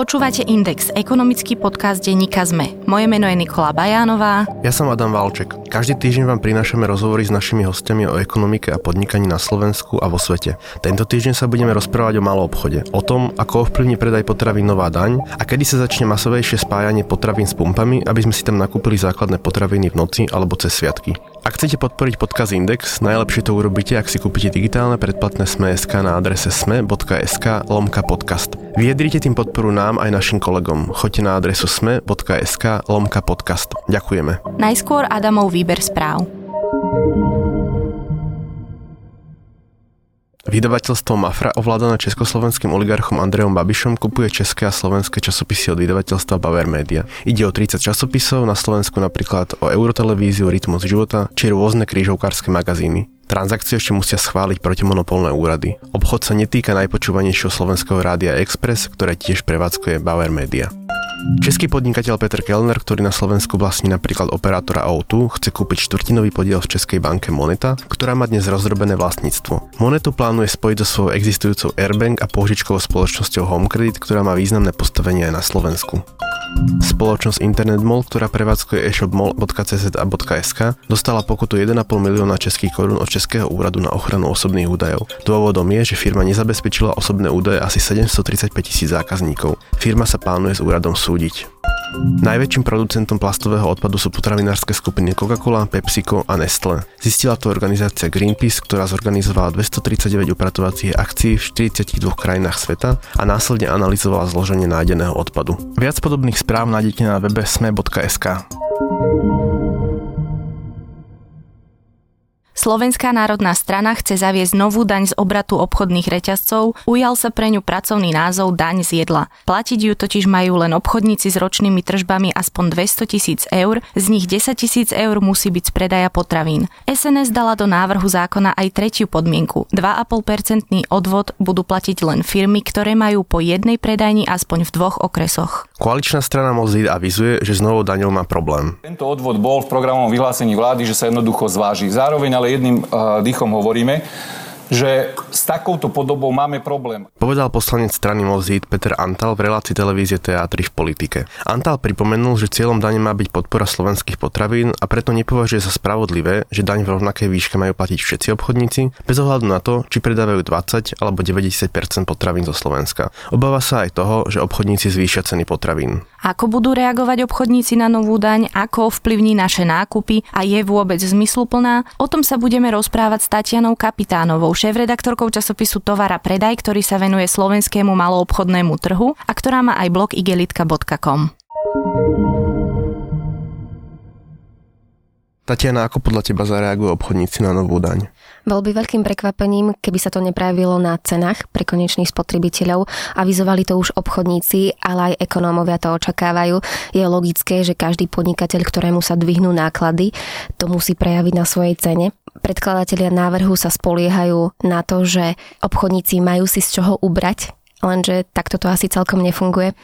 Počúvate Index, ekonomický podcast denníka ZME. Moje meno je Nikola Bajánová. Ja som Adam Valček. Každý týždeň vám prinášame rozhovory s našimi hostiami o ekonomike a podnikaní na Slovensku a vo svete. Tento týždeň sa budeme rozprávať o malom obchode, o tom, ako ovplyvní predaj potravín nová daň a kedy sa začne masovejšie spájanie potravín s pumpami, aby sme si tam nakúpili základné potraviny v noci alebo cez sviatky. Ak chcete podporiť podcast Index, najlepšie to urobíte, ak si kúpite digitálne predplatné Sme.sk na adrese sme.sk lomka podcast. Vyjadrite tým podporu nám aj našim kolegom. Choďte na adresu sme.sk lomka podcast. Ďakujeme. Najskôr Adamov výber správ. Vydavateľstvo Mafra, ovládané československým oligarchom Andrejom Babišom, kupuje české a slovenské časopisy od vydavateľstva Baver Media. Ide o 30 časopisov, na Slovensku napríklad o Eurotelevíziu, Rytmus života či rôzne krížovkárske magazíny. Transakciu ešte musia schváliť protimonopolné úrady. Obchod sa netýka najpočúvanejšieho slovenského rádia Express, ktoré tiež prevádzkuje Bauer Media. Český podnikateľ Peter Kellner, ktorý na Slovensku vlastní napríklad operátora O2, chce kúpiť štvrtinový podiel v Českej banke Moneta, ktorá má dnes rozrobené vlastníctvo. Monetu plánuje spojiť so svojou existujúcou Airbank a požičkovou spoločnosťou Home Credit, ktorá má významné postavenie aj na Slovensku. Spoločnosť Internet Mall, ktorá prevádzkuje e-shop mall.cz a .sk, dostala pokutu 1,5 milióna českých korún od Českého úradu na ochranu osobných údajov. Dôvodom je, že firma nezabezpečila osobné údaje asi 735 tisíc zákazníkov. Firma sa plánuje s úradom súdiť. Najväčším producentom plastového odpadu sú potravinárske skupiny Coca-Cola, PepsiCo a Nestle. Zistila to organizácia Greenpeace, ktorá zorganizovala 239 upratovacích akcií v 42 krajinách sveta a následne analyzovala zloženie nájdeného odpadu. Viac podobných správ nájdete na webe sme.sk. Slovenská národná strana chce zaviesť novú daň z obratu obchodných reťazcov, ujal sa pre ňu pracovný názov daň z jedla. Platiť ju totiž majú len obchodníci s ročnými tržbami aspoň 200 tisíc eur, z nich 10 tisíc eur musí byť z predaja potravín. SNS dala do návrhu zákona aj tretiu podmienku. 2,5% odvod budú platiť len firmy, ktoré majú po jednej predajni aspoň v dvoch okresoch. Koaličná strana Mozid avizuje, že s novou daňou má problém. Tento odvod bol v programovom vyhlásení vlády, že sa jednoducho zváži. Zároveň ale jedným uh, dýchom hovoríme, že s takouto podobou máme problém. Povedal poslanec strany Mozít Peter Antal v relácii televízie Teatry v politike. Antal pripomenul, že cieľom dane má byť podpora slovenských potravín a preto nepovažuje za spravodlivé, že daň v rovnakej výške majú platiť všetci obchodníci, bez ohľadu na to, či predávajú 20 alebo 90% potravín zo Slovenska. Obáva sa aj toho, že obchodníci zvýšia ceny potravín. Ako budú reagovať obchodníci na novú daň, ako ovplyvní naše nákupy a je vôbec zmysluplná? O tom sa budeme rozprávať s Tatianou Kapitánovou, šéf-redaktorkou časopisu Tovara Predaj, ktorý sa venuje slovenskému maloobchodnému trhu a ktorá má aj blog igelitka.com. Tatiana, ako podľa teba zareagujú obchodníci na novú daň? Bol by veľkým prekvapením, keby sa to neprejavilo na cenách pre konečných spotrebiteľov. Avizovali to už obchodníci, ale aj ekonómovia to očakávajú. Je logické, že každý podnikateľ, ktorému sa dvihnú náklady, to musí prejaviť na svojej cene. Predkladatelia návrhu sa spoliehajú na to, že obchodníci majú si z čoho ubrať, lenže takto to asi celkom nefunguje.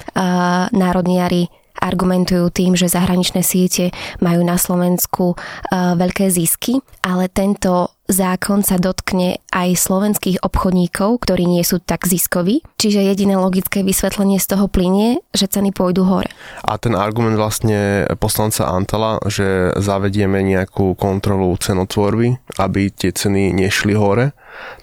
Národniari argumentujú tým, že zahraničné siete majú na Slovensku veľké zisky, ale tento zákon sa dotkne aj slovenských obchodníkov, ktorí nie sú tak ziskoví. Čiže jediné logické vysvetlenie z toho plinie, že ceny pôjdu hore. A ten argument vlastne poslanca Antala, že zavedieme nejakú kontrolu cenotvorby, aby tie ceny nešli hore,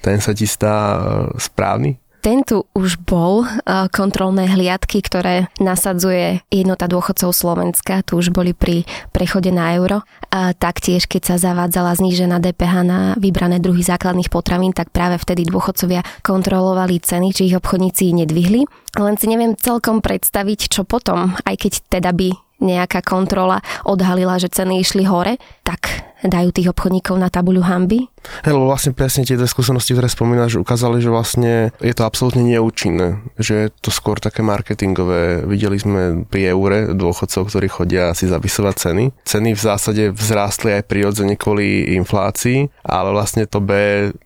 ten sa ti stá správny? Ten tu už bol, kontrolné hliadky, ktoré nasadzuje jednota dôchodcov Slovenska, tu už boli pri prechode na euro. A taktiež, keď sa zavádzala znížená DPH na vybrané druhy základných potravín, tak práve vtedy dôchodcovia kontrolovali ceny, či ich obchodníci nedvihli. Len si neviem celkom predstaviť, čo potom, aj keď teda by nejaká kontrola odhalila, že ceny išli hore, tak dajú tých obchodníkov na tabuľu hamby? Hej, lebo vlastne presne tie skúsenosti, ktoré spomínaš, ukázali, že vlastne je to absolútne neúčinné, že je to skôr také marketingové. Videli sme pri eure dôchodcov, ktorí chodia si zapisovať ceny. Ceny v zásade vzrástli aj prirodzene kvôli inflácii, ale vlastne to B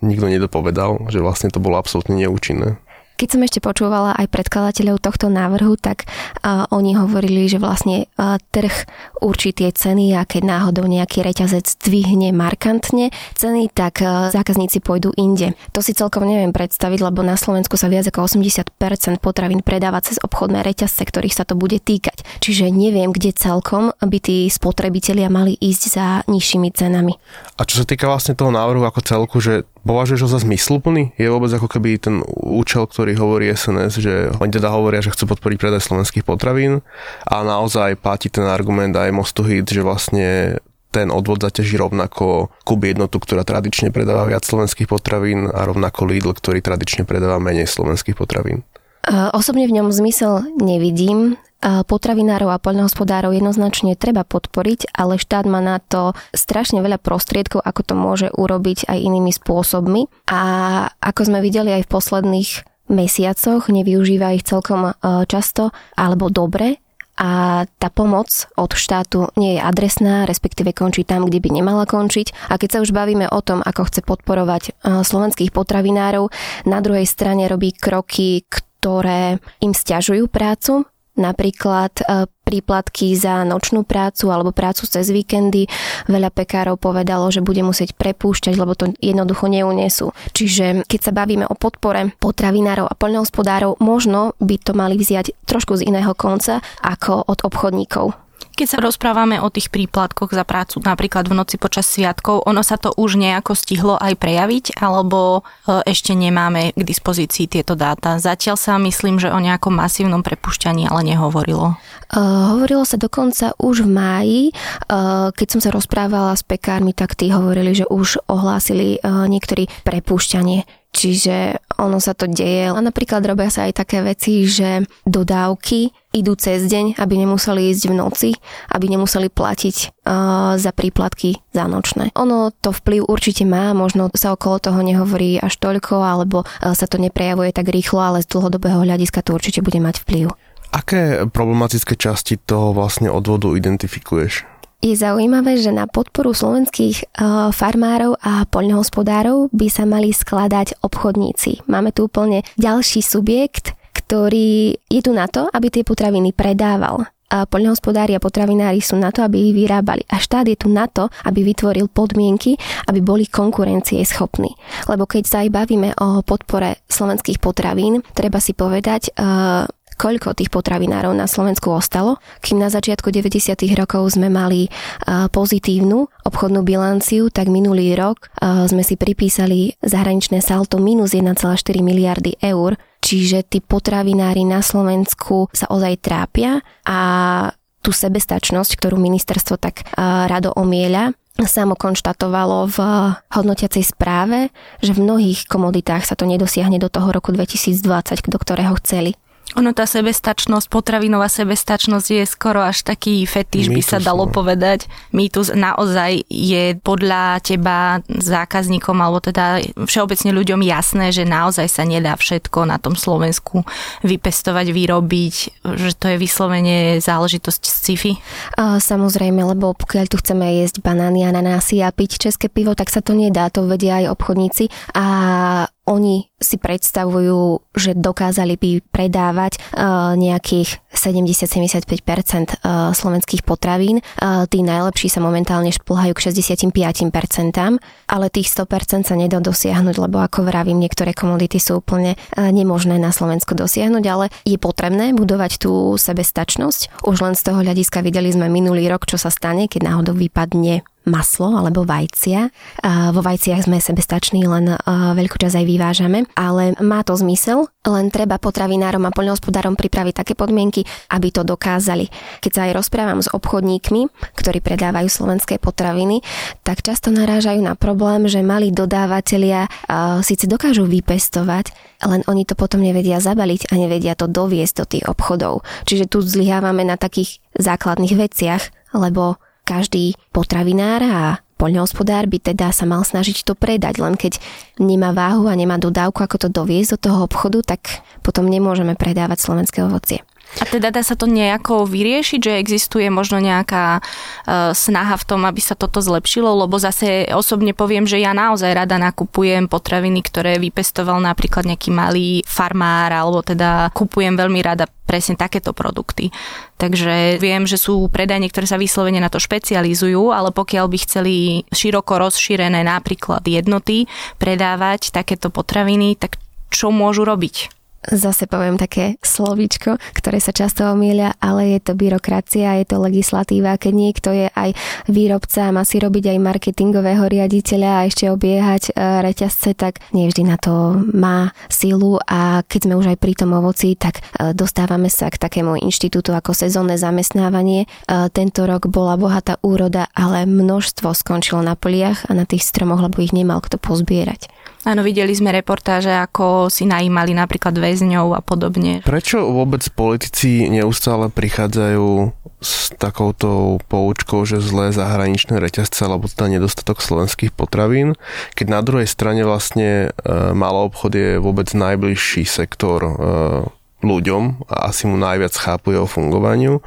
nikto nedopovedal, že vlastne to bolo absolútne neúčinné. Keď som ešte počúvala aj predkladateľov tohto návrhu, tak uh, oni hovorili, že vlastne uh, trh určí tie ceny a keď náhodou nejaký reťazec dvihne markantne ceny, tak uh, zákazníci pôjdu inde. To si celkom neviem predstaviť, lebo na Slovensku sa viac ako 80% potravín predáva cez obchodné reťazce, ktorých sa to bude týkať. Čiže neviem, kde celkom by tí spotrebitelia mali ísť za nižšími cenami. A čo sa týka vlastne toho návrhu ako celku, že Považuješ ho za zmysluplný? Je vôbec ako keby ten účel, ktorý hovorí SNS, že oni teda hovoria, že chcú podporiť predaj slovenských potravín a naozaj platí ten argument aj Mostu Hit, že vlastne ten odvod zaťaží rovnako Kub jednotu, ktorá tradične predáva viac slovenských potravín a rovnako Lidl, ktorý tradične predáva menej slovenských potravín. Osobne v ňom zmysel nevidím potravinárov a poľnohospodárov jednoznačne treba podporiť, ale štát má na to strašne veľa prostriedkov, ako to môže urobiť aj inými spôsobmi. A ako sme videli aj v posledných mesiacoch, nevyužíva ich celkom e, často alebo dobre, a tá pomoc od štátu nie je adresná, respektíve končí tam, kde by nemala končiť. A keď sa už bavíme o tom, ako chce podporovať e, slovenských potravinárov, na druhej strane robí kroky, ktoré im stiažujú prácu, napríklad e, príplatky za nočnú prácu alebo prácu cez víkendy. Veľa pekárov povedalo, že bude musieť prepúšťať, lebo to jednoducho neunesú. Čiže keď sa bavíme o podpore potravinárov a poľnohospodárov, možno by to mali vziať trošku z iného konca ako od obchodníkov. Keď sa rozprávame o tých príplatkoch za prácu napríklad v noci počas sviatkov, ono sa to už nejako stihlo aj prejaviť, alebo e, ešte nemáme k dispozícii tieto dáta? Zatiaľ sa myslím, že o nejakom masívnom prepušťaní ale nehovorilo. Uh, hovorilo sa dokonca už v máji, uh, keď som sa rozprávala s pekármi, tak tí hovorili, že už ohlásili uh, niektorí prepušťanie. Čiže ono sa to deje. A napríklad robia sa aj také veci, že dodávky idú cez deň, aby nemuseli ísť v noci, aby nemuseli platiť uh, za príplatky za nočné. Ono to vplyv určite má, možno sa okolo toho nehovorí až toľko, alebo uh, sa to neprejavuje tak rýchlo, ale z dlhodobého hľadiska to určite bude mať vplyv. Aké problematické časti toho vlastne odvodu identifikuješ? Je zaujímavé, že na podporu slovenských uh, farmárov a poľnohospodárov by sa mali skladať obchodníci. Máme tu úplne ďalší subjekt, ktorý je tu na to, aby tie potraviny predával. Poľnohospodári a potravinári sú na to, aby ich vyrábali. A štát je tu na to, aby vytvoril podmienky, aby boli konkurencie schopní. Lebo keď sa aj bavíme o podpore slovenských potravín, treba si povedať, uh, koľko tých potravinárov na Slovensku ostalo, kým na začiatku 90. rokov sme mali pozitívnu obchodnú bilanciu, tak minulý rok sme si pripísali zahraničné salto minus 1,4 miliardy eur, čiže tí potravinári na Slovensku sa ozaj trápia a tú sebestačnosť, ktorú ministerstvo tak rado omieľa, samo konštatovalo v hodnotiacej správe, že v mnohých komoditách sa to nedosiahne do toho roku 2020, do ktorého chceli. Ono tá sebestačnosť, potravinová sebestačnosť je skoro až taký fetiš, by sa dalo no. povedať. Mýtus naozaj je podľa teba zákazníkom, alebo teda všeobecne ľuďom jasné, že naozaj sa nedá všetko na tom Slovensku vypestovať, vyrobiť, že to je vyslovene záležitosť sci-fi? Samozrejme, lebo pokiaľ tu chceme jesť banány, ananásy a piť české pivo, tak sa to nedá, to vedia aj obchodníci. A oni si predstavujú, že dokázali by predávať uh, nejakých 70-75% uh, slovenských potravín. Uh, tí najlepší sa momentálne šplhajú k 65%, ale tých 100% sa nedá dosiahnuť, lebo ako vravím, niektoré komodity sú úplne nemožné na Slovensku dosiahnuť, ale je potrebné budovať tú sebestačnosť. Už len z toho hľadiska videli sme minulý rok, čo sa stane, keď náhodou vypadne maslo alebo vajcia. Vo vajciach sme sebestační, len veľkú časť aj vyvážame, ale má to zmysel, len treba potravinárom a poľnohospodárom pripraviť také podmienky, aby to dokázali. Keď sa aj rozprávam s obchodníkmi, ktorí predávajú slovenské potraviny, tak často narážajú na problém, že malí dodávateľia síce dokážu vypestovať, len oni to potom nevedia zabaliť a nevedia to doviesť do tých obchodov. Čiže tu zlyhávame na takých základných veciach, lebo každý potravinár a poľnohospodár by teda sa mal snažiť to predať, len keď nemá váhu a nemá dodávku, ako to doviezť do toho obchodu, tak potom nemôžeme predávať slovenské ovocie. A teda dá sa to nejako vyriešiť, že existuje možno nejaká uh, snaha v tom, aby sa toto zlepšilo, lebo zase osobne poviem, že ja naozaj rada nakupujem potraviny, ktoré vypestoval napríklad nejaký malý farmár, alebo teda kupujem veľmi rada presne takéto produkty. Takže viem, že sú predajne, ktoré sa vyslovene na to špecializujú, ale pokiaľ by chceli široko rozšírené napríklad jednoty predávať takéto potraviny, tak čo môžu robiť? Zase poviem také slovíčko, ktoré sa často omýlia, ale je to byrokracia, je to legislatíva. Keď niekto je aj výrobca a má si robiť aj marketingového riaditeľa a ešte obiehať e, reťazce, tak nevždy na to má sílu a keď sme už aj pri tom ovoci, tak e, dostávame sa k takému inštitútu ako sezónne zamestnávanie. E, tento rok bola bohatá úroda, ale množstvo skončilo na poliach a na tých stromoch, lebo ich nemal kto pozbierať. Áno, videli sme reportáže, ako si najímali napríklad väzňov a podobne. Prečo vôbec politici neustále prichádzajú s takouto poučkou, že zlé zahraničné reťazce alebo teda nedostatok slovenských potravín, keď na druhej strane vlastne e, malý obchod je vôbec najbližší sektor e, ľuďom a asi mu najviac chápu jeho fungovaniu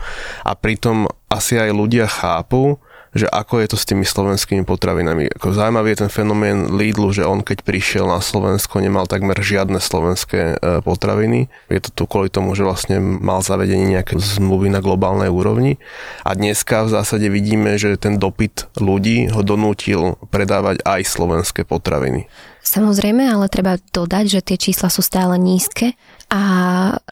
a pritom asi aj ľudia chápu, že ako je to s tými slovenskými potravinami. Ako zaujímavý je ten fenomén Lidlu, že on keď prišiel na Slovensko, nemal takmer žiadne slovenské e, potraviny. Je to tu kvôli tomu, že vlastne mal zavedenie nejaké zmluvy na globálnej úrovni. A dneska v zásade vidíme, že ten dopyt ľudí ho donútil predávať aj slovenské potraviny. Samozrejme, ale treba dodať, že tie čísla sú stále nízke a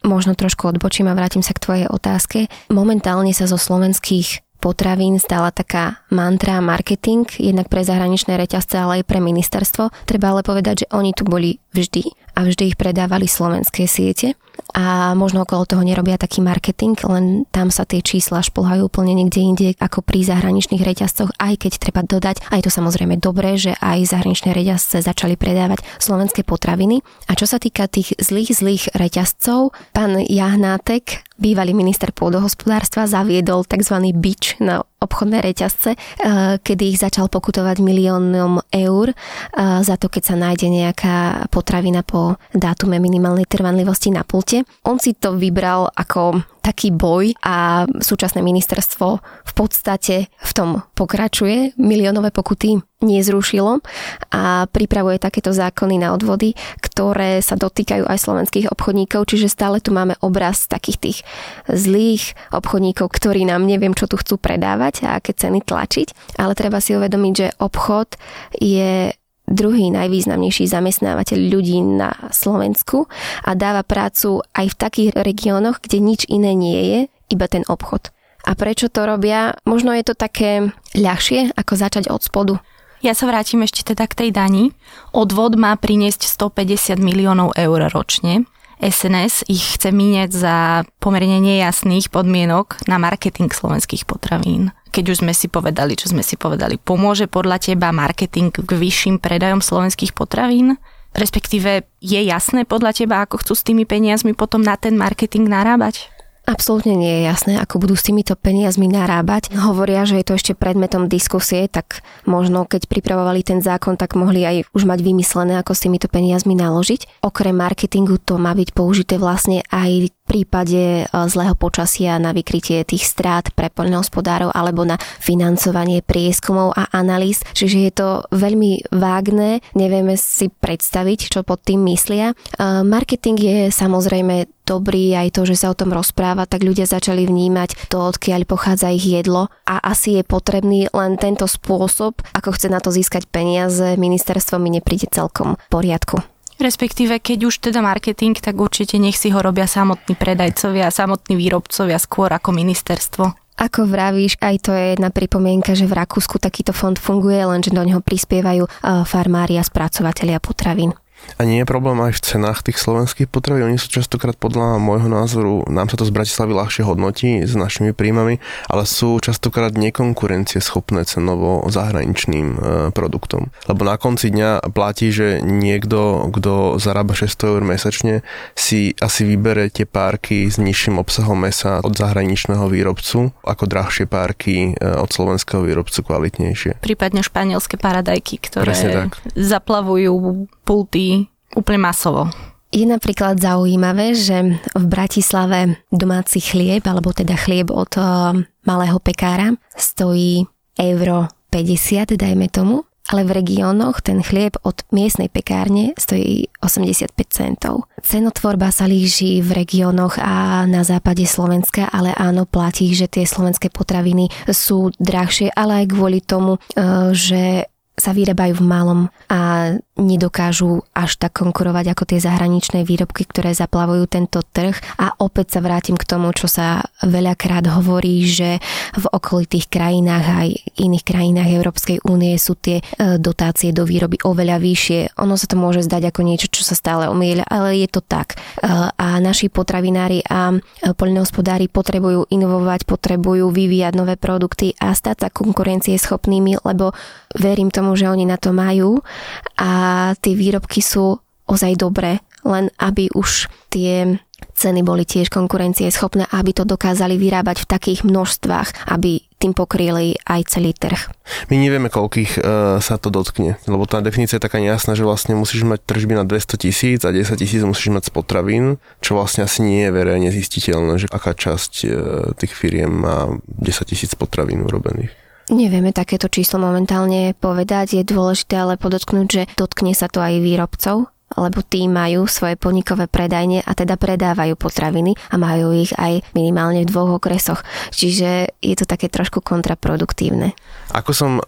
možno trošku odbočím a vrátim sa k tvojej otázke. Momentálne sa zo slovenských potravín stala taká mantra marketing, jednak pre zahraničné reťazce, ale aj pre ministerstvo. Treba ale povedať, že oni tu boli vždy a vždy ich predávali slovenské siete a možno okolo toho nerobia taký marketing, len tam sa tie čísla šplhajú úplne niekde inde ako pri zahraničných reťazcoch, aj keď treba dodať, aj to samozrejme dobré, že aj zahraničné reťazce začali predávať slovenské potraviny. A čo sa týka tých zlých, zlých reťazcov, pán Jahnátek, bývalý minister pôdohospodárstva, zaviedol tzv. bič na obchodné reťazce, eh, kedy ich začal pokutovať miliónom eur eh, za to, keď sa nájde nejaká potravina po dátume minimálnej trvanlivosti na pulte. On si to vybral ako taký boj a súčasné ministerstvo v podstate v tom pokračuje. Miliónové pokuty nezrušilo a pripravuje takéto zákony na odvody, ktoré sa dotýkajú aj slovenských obchodníkov, čiže stále tu máme obraz takých tých zlých obchodníkov, ktorí nám neviem, čo tu chcú predávať a aké ceny tlačiť, ale treba si uvedomiť, že obchod je druhý najvýznamnejší zamestnávateľ ľudí na Slovensku a dáva prácu aj v takých regiónoch, kde nič iné nie je, iba ten obchod. A prečo to robia? Možno je to také ľahšie, ako začať od spodu. Ja sa vrátim ešte teda k tej dani. Odvod má priniesť 150 miliónov eur ročne. SNS ich chce míňať za pomerne nejasných podmienok na marketing slovenských potravín keď už sme si povedali, čo sme si povedali, pomôže podľa teba marketing k vyšším predajom slovenských potravín? Respektíve je jasné podľa teba, ako chcú s tými peniazmi potom na ten marketing narábať? Absolútne nie je jasné, ako budú s týmito peniazmi narábať. Hovoria, že je to ešte predmetom diskusie, tak možno keď pripravovali ten zákon, tak mohli aj už mať vymyslené, ako s týmito peniazmi naložiť. Okrem marketingu to má byť použité vlastne aj prípade e, zlého počasia na vykrytie tých strát pre poľnohospodárov alebo na financovanie prieskumov a analýz. Čiže je to veľmi vágne, nevieme si predstaviť, čo pod tým myslia. E, marketing je samozrejme dobrý, aj to, že sa o tom rozpráva, tak ľudia začali vnímať to, odkiaľ pochádza ich jedlo a asi je potrebný len tento spôsob, ako chce na to získať peniaze, ministerstvo mi nepríde celkom v poriadku. Respektíve, keď už teda marketing, tak určite nech si ho robia samotní predajcovia, samotní výrobcovia skôr ako ministerstvo. Ako vravíš, aj to je jedna pripomienka, že v Rakúsku takýto fond funguje, lenže do neho prispievajú farmári a spracovateľia potravín. A nie je problém aj v cenách tých slovenských potravín. Oni sú častokrát podľa môjho názoru, nám sa to z Bratislavy ľahšie hodnotí s našimi príjmami, ale sú častokrát nekonkurencie schopné cenovo zahraničným e, produktom. Lebo na konci dňa platí, že niekto, kto zarába 600 eur mesačne, si asi vybere tie párky s nižším obsahom mesa od zahraničného výrobcu, ako drahšie párky e, od slovenského výrobcu kvalitnejšie. Prípadne španielské paradajky, ktoré zaplavujú pulty úplne masovo. Je napríklad zaujímavé, že v Bratislave domáci chlieb, alebo teda chlieb od malého pekára stojí euro 50, dajme tomu, ale v regiónoch ten chlieb od miestnej pekárne stojí 85 centov. Cenotvorba sa líži v regiónoch a na západe Slovenska, ale áno, platí, že tie slovenské potraviny sú drahšie, ale aj kvôli tomu, e, že sa vyrábajú v malom a nedokážu až tak konkurovať ako tie zahraničné výrobky, ktoré zaplavujú tento trh. A opäť sa vrátim k tomu, čo sa veľakrát hovorí, že v okolitých krajinách aj iných krajinách Európskej únie sú tie e, dotácie do výroby oveľa vyššie. Ono sa to môže zdať ako niečo, čo sa stále omieľa, ale je to tak. E, a naši potravinári a e, poľnohospodári potrebujú inovovať, potrebujú vyvíjať nové produkty a stať sa konkurencieschopnými, lebo verím tomu, že oni na to majú a tie výrobky sú ozaj dobré, len aby už tie ceny boli tiež konkurencieschopné, aby to dokázali vyrábať v takých množstvách, aby tým pokryli aj celý trh. My nevieme, koľkých e, sa to dotkne, lebo tá definícia je taká nejasná, že vlastne musíš mať tržby na 200 tisíc a 10 tisíc musíš mať z potravín, čo vlastne asi nie je verejne zistiteľné, že aká časť e, tých firiem má 10 tisíc potravín urobených. Nevieme takéto číslo momentálne povedať, je dôležité ale podotknúť, že dotkne sa to aj výrobcov, lebo tí majú svoje podnikové predajne a teda predávajú potraviny a majú ich aj minimálne v dvoch okresoch. Čiže je to také trošku kontraproduktívne. Ako som e,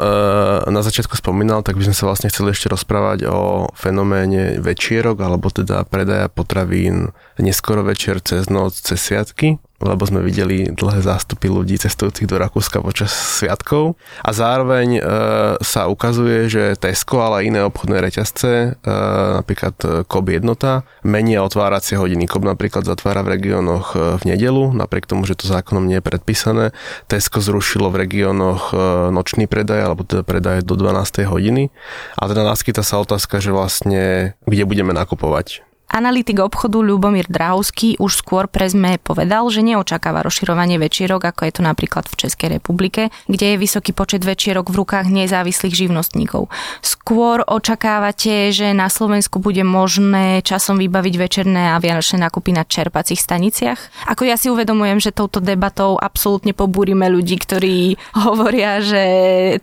na začiatku spomínal, tak by sme sa vlastne chceli ešte rozprávať o fenoméne večierok, alebo teda predaja potravín neskoro večer, cez noc, cez sviatky lebo sme videli dlhé zástupy ľudí cestujúcich do Rakúska počas sviatkov. A zároveň e, sa ukazuje, že Tesco, ale iné obchodné reťazce, e, napríklad KOB jednota, menia otváracie hodiny. KOB napríklad zatvára v regiónoch e, v nedelu, napriek tomu, že to zákonom nie je predpísané. Tesco zrušilo v regiónoch e, nočný predaj, alebo teda predaj do 12. hodiny. A teda naskyta sa otázka, že vlastne kde budeme nakupovať Analytik obchodu Ľubomír Drahovský už skôr pre ZME povedal, že neočakáva rozširovanie večierok, ako je to napríklad v Českej republike, kde je vysoký počet večierok v rukách nezávislých živnostníkov. Skôr očakávate, že na Slovensku bude možné časom vybaviť večerné a vianočné nákupy na čerpacích staniciach? Ako ja si uvedomujem, že touto debatou absolútne pobúrime ľudí, ktorí hovoria, že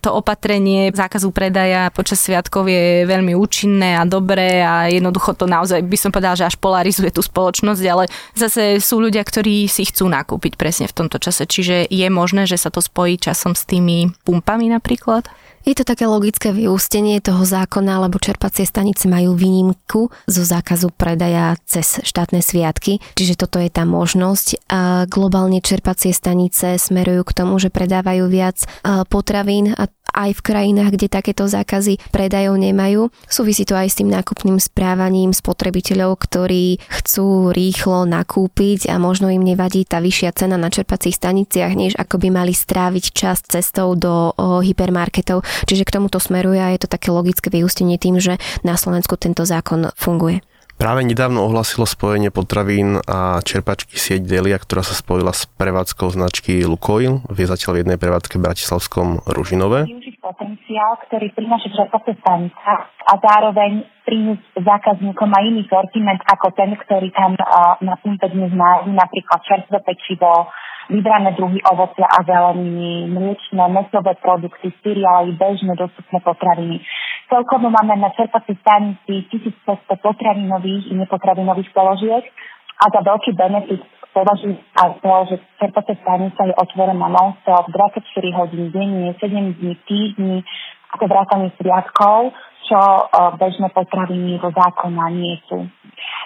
to opatrenie zákazu predaja počas sviatkov je veľmi účinné a dobré a jednoducho to naozaj by som povedala, že až polarizuje tú spoločnosť, ale zase sú ľudia, ktorí si chcú nakúpiť presne v tomto čase. Čiže je možné, že sa to spojí časom s tými pumpami napríklad? Je to také logické vyústenie toho zákona, lebo čerpacie stanice majú výnimku zo zákazu predaja cez štátne sviatky, čiže toto je tá možnosť. A globálne čerpacie stanice smerujú k tomu, že predávajú viac potravín a aj v krajinách, kde takéto zákazy predajov nemajú. Súvisí to aj s tým nákupným správaním spotrebiteľov, ktorí chcú rýchlo nakúpiť a možno im nevadí tá vyššia cena na čerpacích staniciach, než ako by mali stráviť čas cestou do hypermarketov. Čiže k tomuto smeruje a je to také logické vyústenie tým, že na Slovensku tento zákon funguje. Práve nedávno ohlasilo spojenie potravín a čerpačky sieť Delia, ktorá sa spojila s prevádzkou značky Lukoil, vie zatiaľ v jednej prevádzke v Bratislavskom Ružinové. Využiť potenciál, ktorý prináša čerpacia stanica a zároveň priniesť zákazníkom aj iný sortiment ako ten, ktorý tam na pumpe dnes nájdu, napríklad čerstvé pečivo, vybrané druhy ovocia a zeleniny, mliečne, mesové produkty, syry, bežné dostupné potraviny. Celkovo máme na čerpacej stanici 1500 potravinových i nepotravinových položiek a za veľký benefit považujem aj to, že čerpacia stanica je otvorená non-stop 24 hodín denne, 7 dní, týždni, ako vrátanie sviatkov, čo bežné potraviny vo zákona nie sú.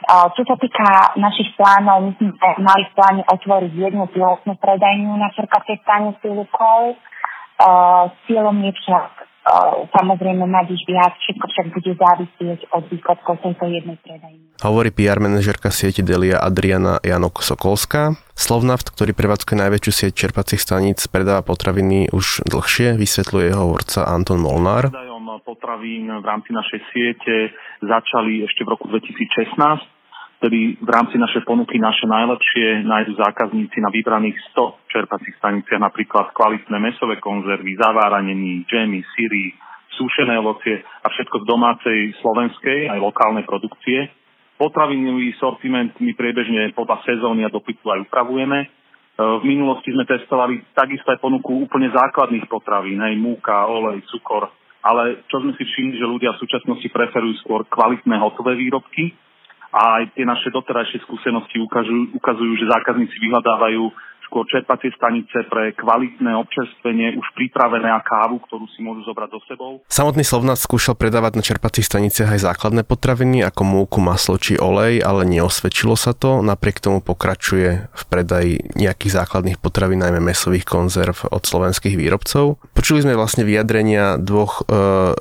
Čo sa týka našich plánov, my sme mali v pláne otvoriť jednu pilotnú predajňu na čerpacej stanici Lukov. Cieľom je však samozrejme mať už viac, všetko však bude závisieť od výsledkov tejto jednej predajne. Hovorí PR manažerka sieti Delia Adriana Janok Sokolská. Slovnaft, ktorý prevádzkuje najväčšiu sieť čerpacích staníc, predáva potraviny už dlhšie, vysvetľuje jeho hovorca Anton Molnár potravín v rámci našej siete začali ešte v roku 2016, kedy v rámci našej ponuky naše najlepšie nájdu zákazníci na vybraných 100 čerpacích staniciach, napríklad kvalitné mesové konzervy, zaváranení, džemy, syry, súšené ovocie a všetko z domácej slovenskej aj lokálnej produkcie. Potravinový sortiment my priebežne podľa sezóny a dopytu aj upravujeme. V minulosti sme testovali takisto aj ponuku úplne základných potravín, hej, múka, olej, cukor, ale čo sme si všimli, že ľudia v súčasnosti preferujú skôr kvalitné hotové výrobky a aj tie naše doterajšie skúsenosti ukazujú, ukazujú že zákazníci vyhľadávajú skôr čerpacie stanice pre kvalitné občerstvenie, už pripravené a kávu, ktorú si môžu zobrať do sebou. Samotný Slovnát skúšal predávať na čerpacích staniciach aj základné potraviny ako múku, maslo či olej, ale neosvedčilo sa to. Napriek tomu pokračuje v predaji nejakých základných potravín, najmä mesových konzerv od slovenských výrobcov. Počuli sme vlastne vyjadrenia dvoch e,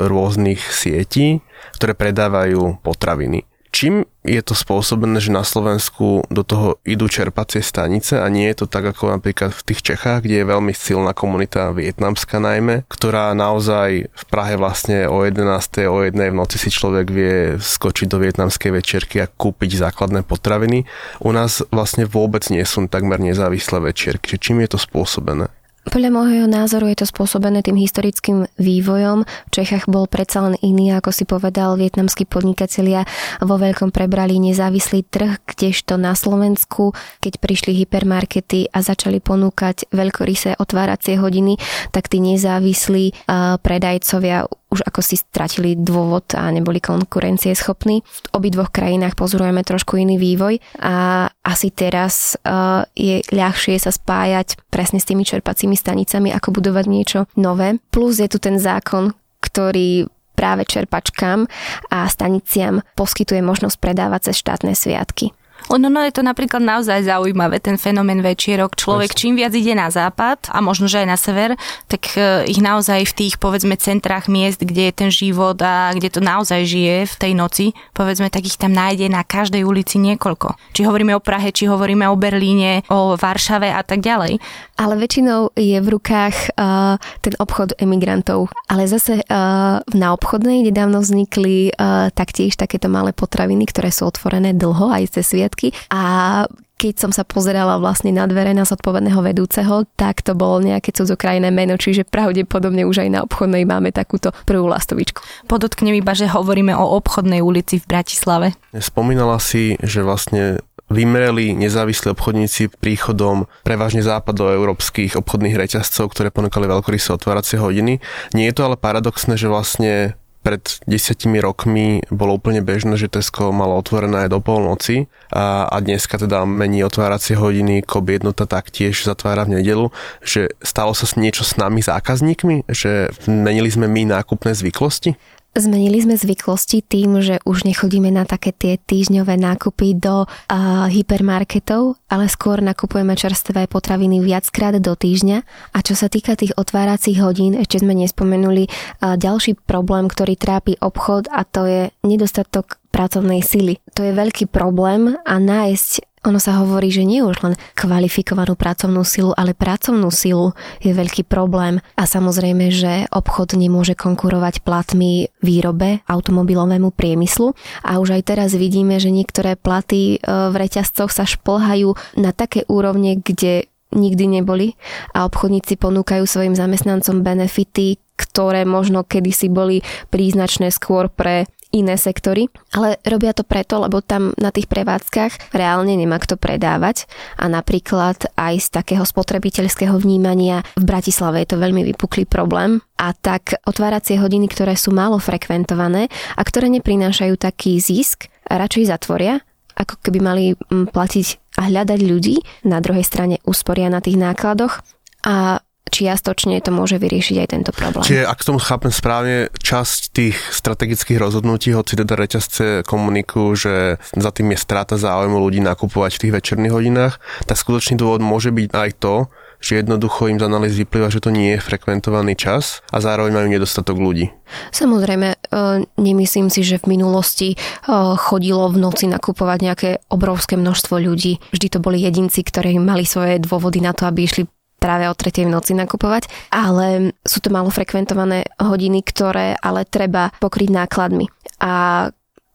rôznych sietí, ktoré predávajú potraviny. Čím je to spôsobené, že na Slovensku do toho idú čerpacie stanice a nie je to tak ako napríklad v tých Čechách, kde je veľmi silná komunita vietnamská najmä, ktorá naozaj v Prahe vlastne o 11. o 1. v noci si človek vie skočiť do vietnamskej večerky a kúpiť základné potraviny. U nás vlastne vôbec nie sú takmer nezávislé večerky. Čím je to spôsobené? Podľa môjho názoru je to spôsobené tým historickým vývojom. V Čechách bol predsa len iný, ako si povedal, vietnamskí podnikatelia vo veľkom prebrali nezávislý trh, kdežto na Slovensku, keď prišli hypermarkety a začali ponúkať veľkorysé otváracie hodiny, tak tí nezávislí predajcovia už ako si stratili dôvod a neboli konkurencie schopní. V obidvoch krajinách pozorujeme trošku iný vývoj a asi teraz uh, je ľahšie sa spájať presne s tými čerpacími stanicami, ako budovať niečo nové. Plus je tu ten zákon, ktorý práve čerpačkám a staniciam poskytuje možnosť predávať cez štátne sviatky. No, no je to napríklad naozaj zaujímavé, ten fenomén večierok. Človek čím viac ide na západ a možno, že aj na sever, tak e, ich naozaj v tých, povedzme, centrách miest, kde je ten život a kde to naozaj žije v tej noci, povedzme, tak ich tam nájde na každej ulici niekoľko. Či hovoríme o Prahe, či hovoríme o Berlíne, o Varšave a tak ďalej. Ale väčšinou je v rukách uh, ten obchod emigrantov. Ale zase uh, na obchodnej nedávno vznikli uh, taktiež takéto malé potraviny, ktoré sú otvorené dlho aj cez sviat výsledky a keď som sa pozerala vlastne na dvere na zodpovedného vedúceho, tak to bolo nejaké cudzokrajné meno, čiže pravdepodobne už aj na obchodnej máme takúto prvú lastovičku. Podotknem iba, že hovoríme o obchodnej ulici v Bratislave. Spomínala si, že vlastne vymreli nezávislí obchodníci príchodom prevažne západoeurópskych obchodných reťazcov, ktoré ponúkali veľkorysé otváracie hodiny. Nie je to ale paradoxné, že vlastne pred desiatimi rokmi bolo úplne bežné, že Tesco malo otvorené aj do polnoci a, a dneska teda mení otváracie hodiny, KOB jednota taktiež zatvára v nedelu, že stalo sa niečo s nami zákazníkmi, že menili sme my nákupné zvyklosti? Zmenili sme zvyklosti tým, že už nechodíme na také tie týždňové nákupy do uh, hypermarketov, ale skôr nakupujeme čerstvé potraviny viackrát do týždňa. A čo sa týka tých otváracích hodín, ešte sme nespomenuli uh, ďalší problém, ktorý trápi obchod a to je nedostatok pracovnej sily. To je veľký problém a nájsť ono sa hovorí, že nie už len kvalifikovanú pracovnú silu, ale pracovnú silu je veľký problém. A samozrejme, že obchod nemôže konkurovať platmi výrobe automobilovému priemyslu. A už aj teraz vidíme, že niektoré platy e, v reťazcoch sa šplhajú na také úrovne, kde nikdy neboli. A obchodníci ponúkajú svojim zamestnancom benefity, ktoré možno kedysi boli príznačné skôr pre iné sektory, ale robia to preto, lebo tam na tých prevádzkach reálne nemá kto predávať. A napríklad aj z takého spotrebiteľského vnímania v Bratislave je to veľmi vypuklý problém. A tak otváracie hodiny, ktoré sú málo frekventované a ktoré neprinášajú taký zisk, radšej zatvoria, ako keby mali platiť a hľadať ľudí, na druhej strane usporia na tých nákladoch. A čiastočne to môže vyriešiť aj tento problém. Čiže ak tomu chápem správne, časť tých strategických rozhodnutí, hoci teda reťazce komunikujú, že za tým je strata záujmu ľudí nakupovať v tých večerných hodinách, tak skutočný dôvod môže byť aj to, že jednoducho im z analýz vyplýva, že to nie je frekventovaný čas a zároveň majú nedostatok ľudí. Samozrejme, e, nemyslím si, že v minulosti e, chodilo v noci nakupovať nejaké obrovské množstvo ľudí. Vždy to boli jedinci, ktorí mali svoje dôvody na to, aby išli práve o tretej v noci nakupovať, ale sú to malo frekventované hodiny, ktoré ale treba pokryť nákladmi. A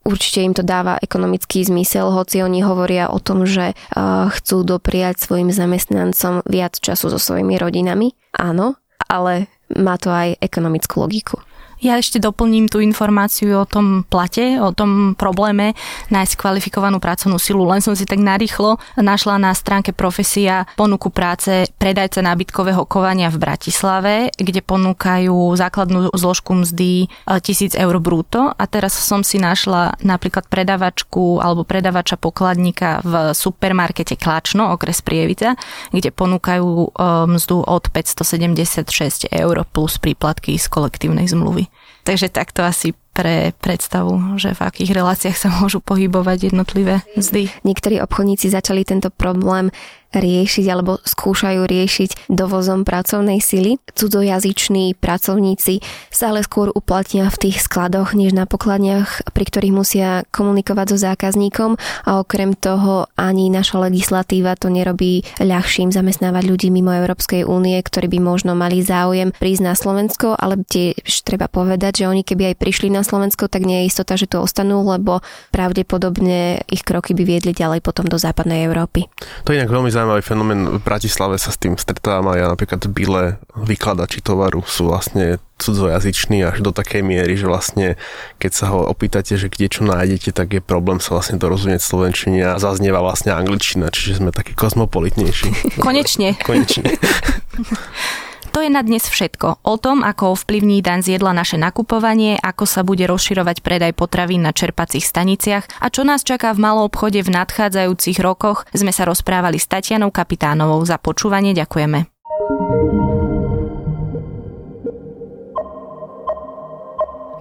určite im to dáva ekonomický zmysel, hoci oni hovoria o tom, že uh, chcú dopriať svojim zamestnancom viac času so svojimi rodinami. Áno, ale má to aj ekonomickú logiku. Ja ešte doplním tú informáciu o tom plate, o tom probléme nájsť kvalifikovanú pracovnú silu. Len som si tak narýchlo našla na stránke profesia ponuku práce predajca nábytkového kovania v Bratislave, kde ponúkajú základnú zložku mzdy 1000 eur brúto a teraz som si našla napríklad predavačku alebo predavača pokladníka v supermarkete Klačno, okres Prievica, kde ponúkajú e, mzdu od 576 eur plus príplatky z kolektívnej zmluvy. Takže takto asi pre predstavu, že v akých reláciách sa môžu pohybovať jednotlivé mzdy. Niektorí obchodníci začali tento problém riešiť alebo skúšajú riešiť dovozom pracovnej sily. Cudzojazyční pracovníci sa ale skôr uplatnia v tých skladoch, než na pokladniach, pri ktorých musia komunikovať so zákazníkom a okrem toho ani naša legislatíva to nerobí ľahším zamestnávať ľudí mimo Európskej únie, ktorí by možno mali záujem prísť na Slovensko, ale tiež treba povedať, že oni keby aj prišli na Slovensko, tak nie je istota, že tu ostanú, lebo pravdepodobne ich kroky by viedli ďalej potom do západnej Európy. To je inak veľmi zaujímavý fenomén. V Bratislave sa s tým stretávam a ja napríklad bile vykladači tovaru sú vlastne cudzojazyční až do takej miery, že vlastne keď sa ho opýtate, že kde čo nájdete, tak je problém sa vlastne dorozumieť slovenčine a zaznieva vlastne angličtina, čiže sme takí kozmopolitnejší. Konečne. Konečne. To je na dnes všetko. O tom, ako ovplyvní daň z jedla naše nakupovanie, ako sa bude rozširovať predaj potravín na čerpacích staniciach a čo nás čaká v malom obchode v nadchádzajúcich rokoch, sme sa rozprávali s Tatianou Kapitánovou. Za počúvanie ďakujeme.